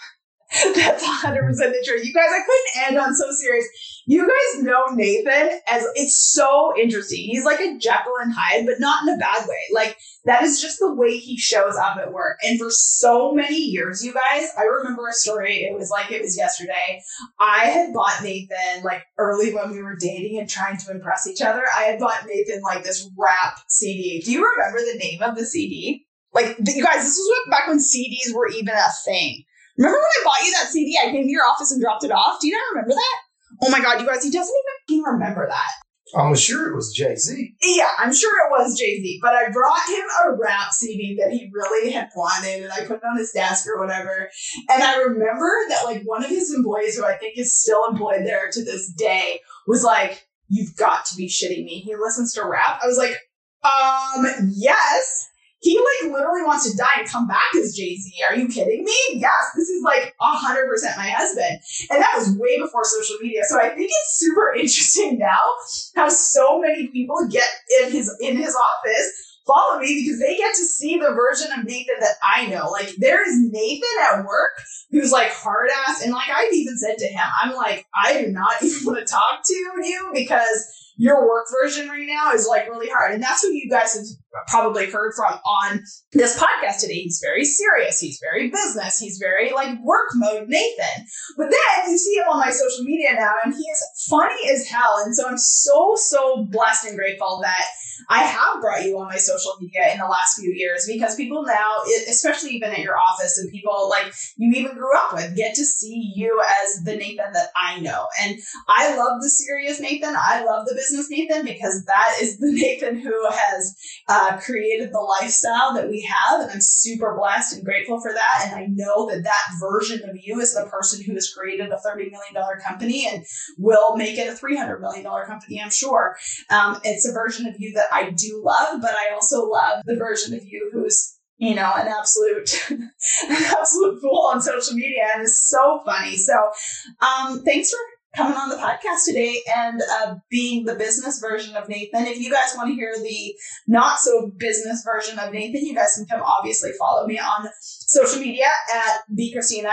That's 100% the truth. You guys, I couldn't end on so serious. You guys know Nathan as it's so interesting. He's like a Jekyll and Hyde, but not in a bad way. Like, that is just the way he shows up at work. And for so many years, you guys, I remember a story. It was like it was yesterday. I had bought Nathan, like early when we were dating and trying to impress each other, I had bought Nathan like this rap CD. Do you remember the name of the CD? Like, you guys, this was back when CDs were even a thing. Remember when I bought you that CD? I came to your office and dropped it off. Do you not remember that? Oh my god, you guys, he doesn't even remember that. I'm sure it was Jay Z. Yeah, I'm sure it was Jay Z. But I brought him a rap CD that he really had wanted, and I put it on his desk or whatever. And I remember that like one of his employees, who I think is still employed there to this day, was like, "You've got to be shitting me." He listens to rap. I was like, "Um, yes." He like literally wants to die and come back as Jay Z. Are you kidding me? Yes, this is like hundred percent my husband, and that was way before social media. So I think it's super interesting now how so many people get in his in his office follow me because they get to see the version of Nathan that I know. Like there is Nathan at work who's like hard ass, and like I've even said to him, I'm like I do not even want to talk to you because your work version right now is like really hard. And that's what you guys have probably heard from on this podcast today. He's very serious. He's very business. He's very like work mode Nathan. But then you see him on my social media now and he is funny as hell. And so I'm so, so blessed and grateful that I have brought you on my social media in the last few years because people now, especially even at your office and people like you even grew up with, get to see you as the Nathan that I know. And I love the serious Nathan. I love the business Nathan because that is the Nathan who has uh, uh, created the lifestyle that we have. And I'm super blessed and grateful for that. And I know that that version of you is the person who has created a $30 million company and will make it a $300 million company, I'm sure. Um, it's a version of you that I do love, but I also love the version of you who's you know, an absolute, an absolute fool on social media and is so funny. So, um, thanks for coming on the podcast today and uh, being the business version of Nathan. If you guys want to hear the not so business version of Nathan, you guys can come obviously follow me on social media at B Christina.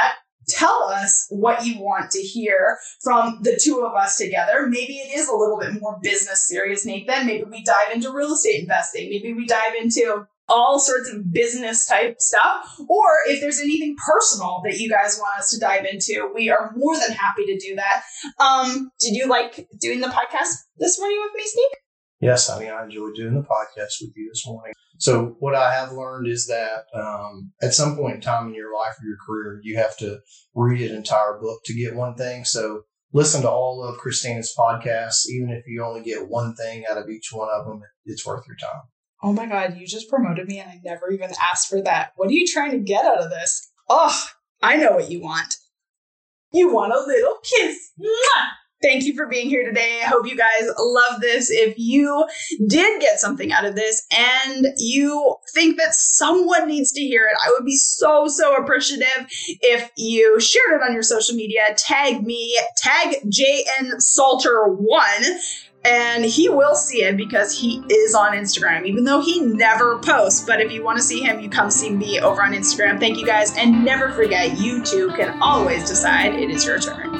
Tell us what you want to hear from the two of us together. Maybe it is a little bit more business serious, Nathan. Maybe we dive into real estate investing. Maybe we dive into all sorts of business type stuff, or if there's anything personal that you guys want us to dive into, we are more than happy to do that. Um, did you like doing the podcast this morning with me, Steve? Yes, I mean, I enjoyed doing the podcast with you this morning. So, what I have learned is that um, at some point in time in your life or your career, you have to read an entire book to get one thing. So, listen to all of Christina's podcasts, even if you only get one thing out of each one of them, it's worth your time. Oh my God, you just promoted me and I never even asked for that. What are you trying to get out of this? Oh, I know what you want. You want a little kiss. Mwah! Thank you for being here today. I hope you guys love this. If you did get something out of this and you think that someone needs to hear it, I would be so, so appreciative if you shared it on your social media. Tag me, tag JN Salter1 and he will see it because he is on Instagram, even though he never posts. But if you want to see him, you come see me over on Instagram. Thank you guys, and never forget you too can always decide it is your turn.